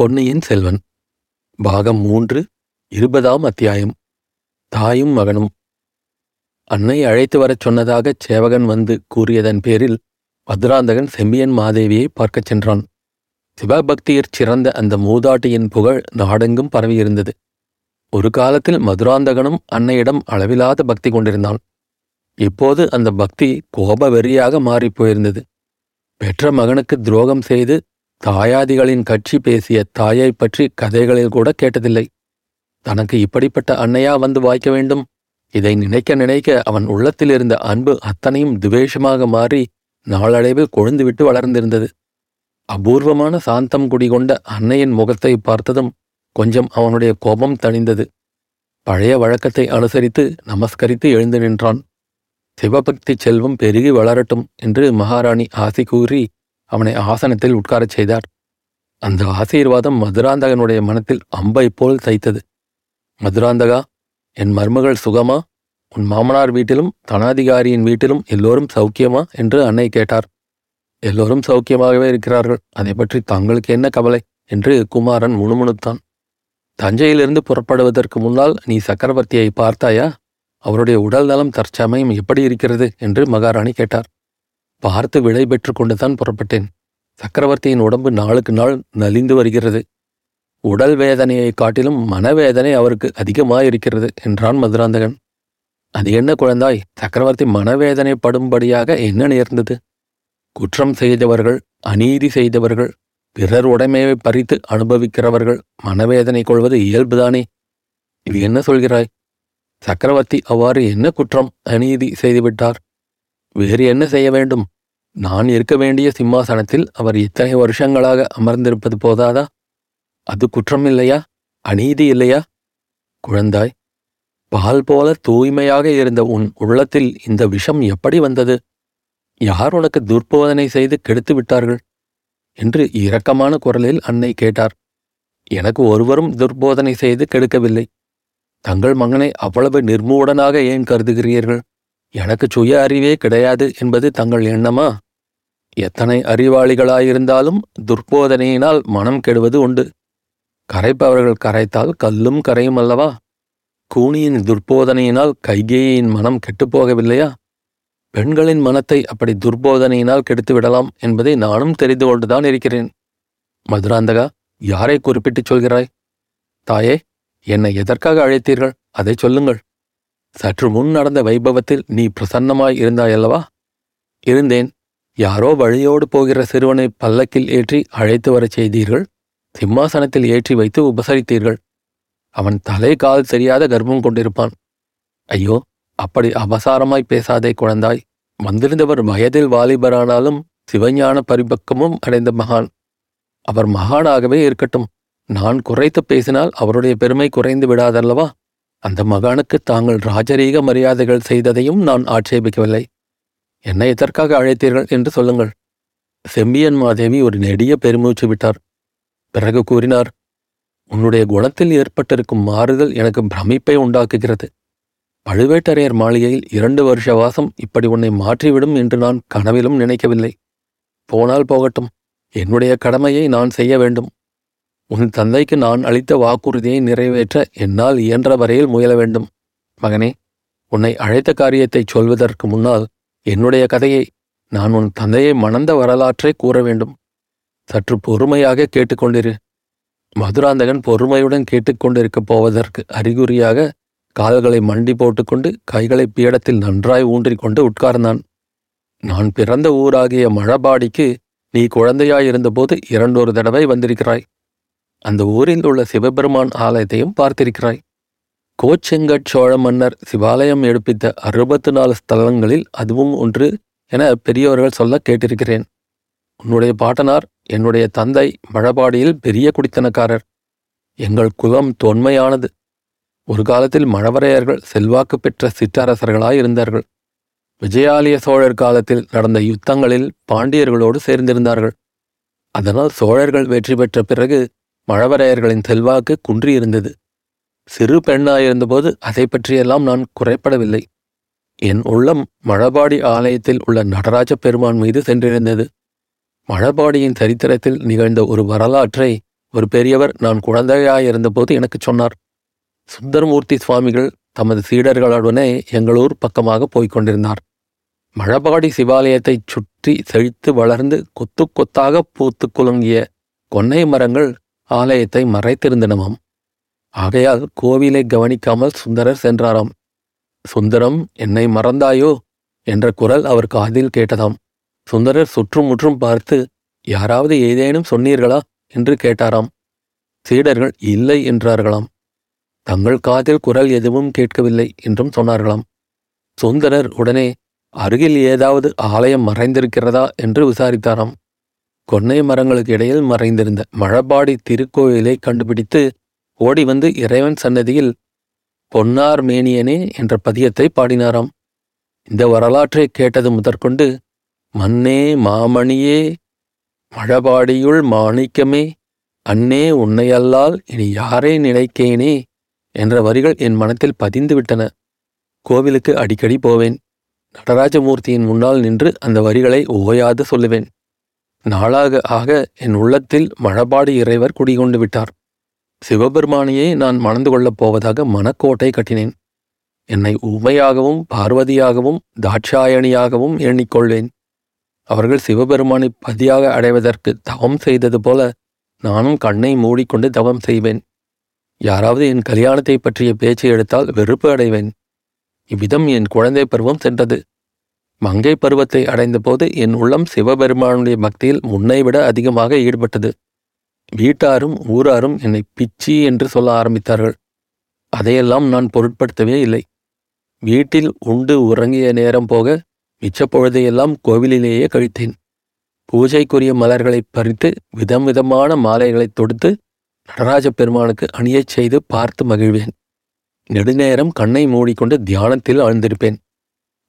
பொன்னியின் செல்வன். பாகம் மூன்று இருபதாம் அத்தியாயம். தாயும் மகனும். அன்னை அழைத்து வரச் சொன்னதாகச் சேவகன் வந்து கூறியதன் பேரில் மதுராந்தகன் செம்பியன் மாதேவியை பார்க்கச் சென்றான். சிவபக்தியர் சிறந்த அந்த மூதாட்டியின் புகழ் நாடெங்கும் பரவியிருந்தது. ஒரு காலத்தில் மதுராந்தகனும் அன்னையிடம் அளவிலாத பக்தி கொண்டிருந்தான். இப்போது அந்த பக்தி கோப வெறியாக மாறிப் போயிருந்தது. பெற்ற மகனுக்கு துரோகம் செய்து தாயாதிகளின் கட்சி பேசிய தாயைப் பற்றி கதைகளில் கூட கேட்டதில்லை. தனக்கு இப்படிப்பட்ட அன்னையா வந்து வாய்க்க வேண்டும்? இதை நினைக்க நினைக்க அவன் உள்ளத்தில் இருந்த அன்பு அத்தனையும் துவேஷமாக மாறி நாளடைவில் கொழுந்துவிட்டு வளர்ந்திருந்தது. அபூர்வமான சாந்தம் குடிகொண்ட அன்னையின் முகத்தை பார்த்ததும் கொஞ்சம் அவனுடைய கோபம் தணிந்தது. பழைய வழக்கத்தை அனுசரித்து நமஸ்கரித்து எழுந்து நின்றான். சிவபக்தி செல்வம் பெருகி வளரட்டும் என்று மகாராணி ஆசி கூறி அவனை ஆசனத்தில் உட்காரச் செய்தார். அந்த ஆசீர்வாதம் மதுராந்தகனுடைய மனத்தில் அம்பை போல் தைத்தது. மதுராந்தகா என் மருமகள் சுகமா? உன் மாமனார் வீட்டிலும் தனாதிகாரியின் வீட்டிலும் எல்லோரும் சௌக்கியமா? என்று அன்னை கேட்டார். எல்லோரும் சௌக்கியமாகவே இருக்கிறார்கள். அதை பற்றி தங்களுக்கு என்ன கவலை? என்று குமாரன் முணுமுணுத்தான். தஞ்சையிலிருந்து புறப்படுவதற்கு முன்னால் நீ சக்கரவர்த்தியை பார்த்தாயா? அவருடைய உடல் நலம் தற்சமயம் எப்படி இருக்கிறது? என்று மகாராணி கேட்டார். பார்த்து விடை பெற்று கொண்டுதான் புறப்பட்டேன். சக்கரவர்த்தியின் உடம்பு நாளுக்கு நாள் நலிந்து வருகிறது. உடல் வேதனையை காட்டிலும் மனவேதனை அவருக்கு அதிகமாயிருக்கிறது என்றான் மதுராந்தகன். அது என்ன குழந்தாய்? சக்கரவர்த்தி மனவேதனை படும்படியாக என்ன நேர்ந்தது? குற்றம் செய்தவர்கள் அநீதி செய்தவர்கள் பிறர் உடைமையை பறித்து அனுபவிக்கிறவர்கள் மனவேதனை கொள்வது இயல்புதானே? இது என்ன சொல்கிறாய்? சக்கரவர்த்தி அவ்வாறு என்ன குற்றம் அநீதி செய்துவிட்டார்? வேறு என்ன செய்ய வேண்டும்? நான் இருக்க வேண்டிய சிம்மாசனத்தில் அவர் இத்தனை வருஷங்களாக அமர்ந்திருப்பது போதாதா? அது குற்றம் இல்லையா? அநீதி இல்லையா? குழந்தாய் பால் போல தூய்மையாக இருந்த உன் உள்ளத்தில் இந்த விஷம் எப்படி வந்தது? யார் உனக்கு துர்போதனை செய்து கெடுத்து விட்டார்கள்? என்று இரக்கமான குரலில் அன்னை கேட்டார். எனக்கு ஒருவரும் துர்போதனை செய்து கெடுக்கவில்லை. தங்கள் மகனை அவ்வளவு நிர்மூடனாக ஏன் கருதுகிறீர்கள்? எனக்கு சுய அறிவே கிடையாது என்பது தங்கள் எண்ணமா? எத்தனை அறிவாளிகளாயிருந்தாலும் துர்போதனையினால் மனம் கெடுவது உண்டு. கரைப்பவர்கள் கரைத்தால் கல்லும் கரையும் அல்லவா? கூனியின் துர்போதனையினால் கைகேயின் மனம் கெட்டுப்போகவில்லையா பெண்களின் மனத்தை அப்படி துர்போதனையினால் கெடுத்து விடலாம் என்பதை நானும் தெரிந்து கொண்டுதான் இருக்கிறேன். மதுராந்தகா யாரை குறிப்பிட்டுச் சொல்கிறாய்? தாயே என்னை எதற்காக அழைத்தீர்கள்? அதை சொல்லுங்கள். சற்று முன் நடந்த வைபவத்தில் நீ பிரசன்னமாய் இருந்தாயல்லவா? இருந்தேன். யாரோ வழியோடு போகிற சிறுவனை பல்லக்கில் ஏற்றி அழைத்து வரச் செய்தீர்கள். சிம்மாசனத்தில் ஏற்றி வைத்து உபசரித்தீர்கள். அவன் தலை கால் தெரியாத கர்ப்பம் கொண்டிருப்பான். ஐயோ அப்படி அபசாரமாய் பேசாதே குழந்தாய். வந்திருந்தவர் வயதில் வாலிபரானாலும் சிவஞான பரிபக்கமும் அடைந்த மகான். அவர் மகானாகவே இருக்கட்டும். நான் குறைத்து பேசினால் அவருடைய பெருமை குறைந்து விடாதல்லவா? அந்த மகானுக்கு தாங்கள் ராஜரீக மரியாதைகள் செய்ததையும் நான் ஆட்சேபிக்கவில்லை. என்னை எதற்காக அழைத்தீர்கள் என்று சொல்லுங்கள். செம்பியன் மாதேவி ஒரு நெடிய பெருமூச்சு விட்டார். பிறகு கூறினார் உன்னுடைய குணத்தில் ஏற்பட்டிருக்கும் மாறுதல் எனக்கு பிரமிப்பை உண்டாக்குகிறது. பழுவேட்டரையர் மாளிகையில் இரண்டு வருஷ வாசம் இப்படி உன்னை மாற்றிவிடும் என்று நான் கனவிலும் நினைக்கவில்லை. போனால் போகட்டும். என்னுடைய கடமையை நான் செய்ய வேண்டும். உன் தந்தைக்கு நான் அளித்த வாக்குறுதியை நிறைவேற்ற என்னால் இயன்ற வரையில் முயல வேண்டும். மகனே உன்னை அழைத்த காரியத்தைச் சொல்வதற்கு முன்னால் என்னுடைய கதையை நான் உன் தந்தையை மணந்த வரலாற்றை கூற வேண்டும். சற்று பொறுமையாக கேட்டுக்கொண்டிரு. மதுராந்தகன் பொறுமையுடன் கேட்டுக்கொண்டிருக்கப் போவதற்கு அறிகுறியாக கால்களை மண்டி போட்டுக்கொண்டு கைகளை பீடத்தில் நன்றாய் ஊன்றிக்கொண்டு உட்கார்ந்தான். நான் பிறந்த ஊராகிய மழபாடிக்கு நீ குழந்தையாயிருந்தபோது இரண்டொரு தடவை வந்திருக்கிறாய். அந்த ஊரில் உள்ள சிவபெருமான் ஆலயத்தையும் பார்த்திருக்கிறாய். கோச்செங்கட் சோழ மன்னர் சிவாலயம் எடுப்பித்த அறுபத்து நாலு ஸ்தலங்களில் அதுவும் ஒன்று என பெரியவர்கள் சொல்ல கேட்டிருக்கிறேன். உன்னுடைய பாட்டனார் என்னுடைய தந்தை மழபாடியில் பெரிய குடித்தனக்காரர். எங்கள் குலம் தொன்மையானது. ஒரு காலத்தில் மழவரையர்கள் செல்வாக்கு பெற்ற சிற்றரசர்களாய் இருந்தார்கள். விஜயாலய சோழர் காலத்தில் நடந்த யுத்தங்களில் பாண்டியர்களோடு சேர்ந்திருந்தார்கள். அதனால் சோழர்கள் வெற்றி பெற்ற பிறகு மழவரையர்களின் செல்வாக்கு குன்றியிருந்தது. சிறு பெண்ணாயிருந்தபோது அதை பற்றியெல்லாம் நான் குறைப்படவில்லை. என் உள்ளம் மழபாடி ஆலயத்தில் உள்ள நடராஜ பெருமான் மீது சென்றிருந்தது. மழபாடியின் சரித்திரத்தில் நிகழ்ந்த ஒரு வரலாற்றை ஒரு பெரியவர் நான் குழந்தையாயிருந்தபோது எனக்குச் சொன்னார். சுந்தரமூர்த்தி சுவாமிகள் தமது சீடர்களுடனே எங்களூர் பக்கமாக போய்க் கொண்டிருந்தார். மழபாடி சிவாலயத்தைச் சுற்றி செழித்து வளர்ந்து கொத்து கொத்தாக பூத்து குலுங்கிய கொன்னை மரங்கள் ஆலயத்தை மறைத்திருந்தனவாம் ஆகையால் கோவிலை கவனிக்காமல் சுந்தரர் சென்றாராம். சுந்தரம் என்னை மறந்தாயோ? என்ற குரல் அவர் காதில் கேட்டதாம். சுந்தரர் சுற்றுமுற்றும் பார்த்து யாராவது ஏதேனும் சொன்னீர்களா? என்று கேட்டாராம். சீடர்கள் இல்லை என்றார்களாம். தங்கள் காதில் குரல் எதுவும் கேட்கவில்லை என்றும் சொன்னார்களாம். சுந்தரர் உடனே அருகில் ஏதாவது ஆலயம் மறைந்திருக்கிறதா? என்று விசாரித்தாராம். கொன்னை மரங்களுக்கு இடையில் மறைந்திருந்த மழபாடி திருக்கோயிலை கண்டுபிடித்து ஓடி வந்து இறைவன் சன்னதியில் பொன்னார் மேனியனே என்ற பதியத்தை பாடினாராம். இந்த வரலாற்றை கேட்டது முதற்கொண்டு மன்னே மாமணியே மழபாடியுள் மாணிக்கமே அன்னே உன்னையல்லால் இனி யாரை நினைக்கேனே என்ற வரிகள் என் மனத்தில் பதிந்து விட்டன கோவிலுக்கு அடிக்கடி போவேன். நடராஜமூர்த்தியின் முன்னால் நின்று அந்த வரிகளை ஓயாது சொல்லுவேன். நாளாக ஆக என் உள்ளத்தில் மழபாடு இறைவர் குடிகொண்டு விட்டார். சிவபெருமானையே நான் மணந்து கொள்ளப் போவதாக மனக்கோட்டை கட்டினேன். என்னை உமையாகவும் பார்வதியாகவும் தாட்சாயணியாகவும் எண்ணிக்கொள்வேன் அவர்கள் சிவபெருமானை பதியாக அடைவதற்கு தவம் செய்தது போல நானும் கண்ணை மூடிக்கொண்டு தவம் செய்வேன். யாராவது என் கல்யாணத்தை பற்றிய பேச்சை எடுத்தால் வெறுப்பு அடைவேன். இவ்விதம் என் குழந்தை பருவம் சென்றது. மங்கை பருவத்தை அடைந்தபோது என் உள்ளம் சிவபெருமானுடைய பக்தியில் முன்னைவிட அதிகமாக ஈடுபட்டது. வீட்டாரும் ஊராரும் என்னை பிச்சி என்று சொல்ல ஆரம்பித்தார்கள். அதையெல்லாம் நான் பொருட்படுத்தவே இல்லை. வீட்டில் உண்டு உறங்கிய நேரம் போக மிச்சப்பொழுதையெல்லாம் கோவிலிலேயே கழித்தேன். பூஜைக்குரிய மலர்களைப் பறித்து விதம் விதமான மாலைகளைத் தொடுத்து நடராஜ பெருமானுக்கு அணியச் செய்து பார்த்து மகிழ்வேன். நெடுநேரம் கண்ணை மூடிக்கொண்டு தியானத்தில் ஆழ்ந்திருப்பேன்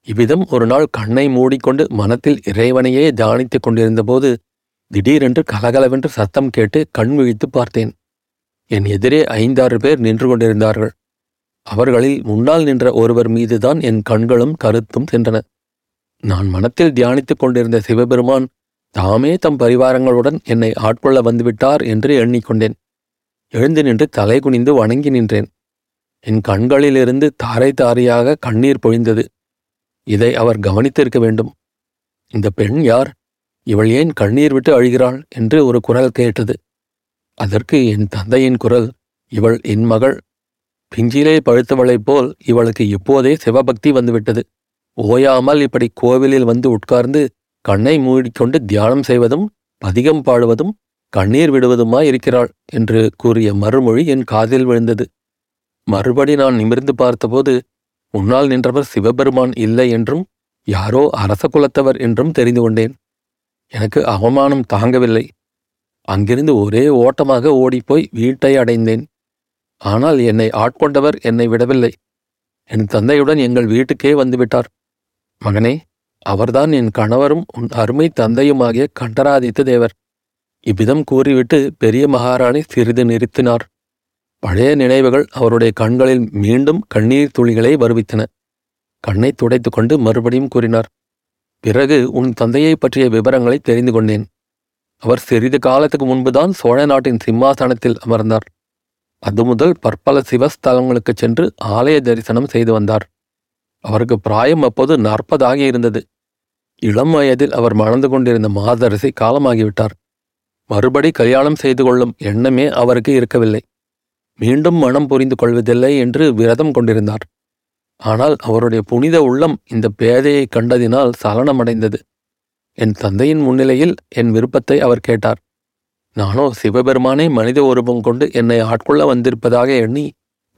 இவ்விதம் ஒரு நாள் கண்ணை மூடிக்கொண்டு மனத்தில் இறைவனையே தியானித்துக் கொண்டிருந்தபோது திடீரென்று கலகலவென்று சத்தம் கேட்டு கண் விழித்து பார்த்தேன். என் எதிரே ஐந்தாறு பேர் நின்று கொண்டிருந்தார்கள். அவர்களில் முன்னால் நின்ற ஒருவர் மீதுதான் என் கண்களும் கருத்தும் சென்றன. நான் மனத்தில் தியானித்துக் கொண்டிருந்த சிவபெருமான் தாமே தம் பரிவாரங்களுடன் என்னை ஆட்கொள்ள வந்துவிட்டார் என்று எண்ணிக்கொண்டேன். எழுந்து நின்று தலை குனிந்து வணங்கி நின்றேன். என் கண்களிலிருந்து தாரை தாரையாக கண்ணீர் பொழிந்தது. இதை அவர் கவனித்திருக்க வேண்டும். இந்த பெண் யார்? இவள் ஏன் கண்ணீர் விட்டு அழுகிறாள் என்று ஒரு குரல் கேட்டது. அதற்கு என் தந்தையின் குரல் இவள் என் மகள். பிஞ்சிலே பழுத்தவளைப் போல் இவளுக்கு இப்போதே சிவபக்தி வந்துவிட்டது. ஓயாமல் இப்படி கோவிலில் வந்து உட்கார்ந்து கண்ணை மூடிக்கொண்டு தியானம் செய்வதும் பதிகம் பாடுவதும் கண்ணீர் விடுவதுமாய் இருக்கிறாள் என்று கூறிய மறுமொழி என் காதில் விழுந்தது. மறுபடி நான் நிமிர்ந்து பார்த்தபோது உன்னால் நின்றவர் சிவபெருமான் இல்லை என்றும் யாரோ அரச குலத்தவர் என்றும் தெரிந்து கொண்டேன். எனக்கு அவமானம் தாங்கவில்லை. அங்கிருந்து ஒரே ஓட்டமாக ஓடிப்போய் வீட்டை அடைந்தேன். ஆனால் என்னை ஆட்கொண்டவர் என்னை விடவில்லை. என் தந்தையுடன் எங்கள் வீட்டுக்கே வந்துவிட்டார். மகனே அவர்தான் என் கணவரும் உன் அருமை தந்தையுமாகிய கண்டராதித்த தேவர். இவ்விதம் கூறிவிட்டு பெரிய மகாராணி சிறிது நிறுத்தினார். பழைய நினைவுகள் அவருடைய கண்களில் மீண்டும் கண்ணீர் துளிகளை வருவித்தன. கண்ணை துடைத்து கொண்டு மறுபடியும் கூறினார் பிறகு உன் தந்தையைப் பற்றிய விவரங்களை தெரிந்து கொண்டேன். அவர் சிறிது காலத்துக்கு முன்புதான் சோழ நாட்டின் சிம்மாசனத்தில் அமர்ந்தார். அது முதல் பற்பல சிவஸ்தலங்களுக்குச் சென்று ஆலய தரிசனம் செய்து வந்தார். அவருக்கு பிராயம் அப்போது நாற்பதாகி இருந்தது. இளம் வயதில் அவர் மணந்து கொண்டிருந்த மாதரசி காலமாகிவிட்டார். மறுபடி கல்யாணம் செய்து கொள்ளும் எண்ணமே அவருக்கு இருக்கவில்லை. மீண்டும் மனம் புரிந்து கொள்வதில்லை என்று விரதம் கொண்டிருந்தார். ஆனால் அவருடைய புனித உள்ளம் இந்த பேதையை கண்டதினால் சலனமடைந்தது. என் தந்தையின் முன்னிலையில் என் விருப்பத்தை அவர் கேட்டார். நானோ சிவபெருமானே மனித உருவம் கொண்டு என்னை ஆட்கொள்ள வந்திருப்பதாக எண்ணி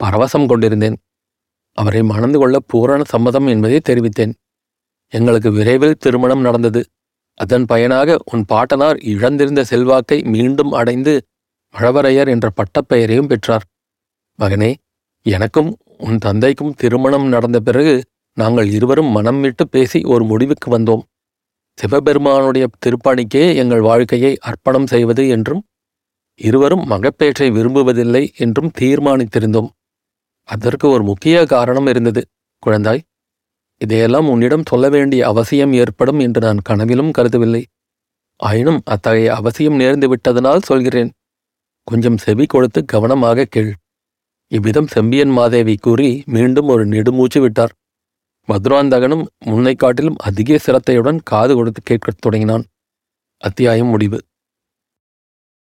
பரவசம் கொண்டிருந்தேன். அவரை மணந்து கொள்ள பூரண சம்மதம் என்பதை தெரிவித்தேன். எங்களுக்கு விரைவில் திருமணம் நடந்தது. அதன் பயனாக உன் பாட்டனார் இழந்திருந்த செல்வாக்கை மீண்டும் அடைந்து மழவரையர் என்ற பட்டப்பெயரையும் பெற்றார். மகனே எனக்கும் உன் தந்தைக்கும் திருமணம் நடந்த பிறகு நாங்கள் இருவரும் மனம் விட்டு பேசி ஒரு முடிவுக்கு வந்தோம். சிவபெருமானுடைய திருப்பணிக்கே எங்கள் வாழ்க்கையை அர்ப்பணம் செய்வது என்றும் இருவரும் மகப்பேற்றை விரும்புவதில்லை என்றும் தீர்மானித்திருந்தோம். அதற்கு ஒரு முக்கிய காரணம் இருந்தது. குழந்தாய் இதையெல்லாம் உன்னிடம் சொல்ல வேண்டிய அவசியம் ஏற்படும் என்று நான் கனவிலும் கருதவில்லை. ஆயினும் அத்தகைய அவசியம் நேர்ந்து விட்டதனால் சொல்கிறேன். கொஞ்சம் செவி கொடுத்து கவனமாக கேள். இவ்விதம் செம்பியன் மாதேவி கூறி மீண்டும் ஒரு நெடுமூச்சு விட்டார். மதுராந்தகனும் முன்னை காட்டிலும் அதிக சிரத்தையுடன் காது கொடுத்து கேட்கத் தொடங்கினான். அத்தியாயம் முடிவு.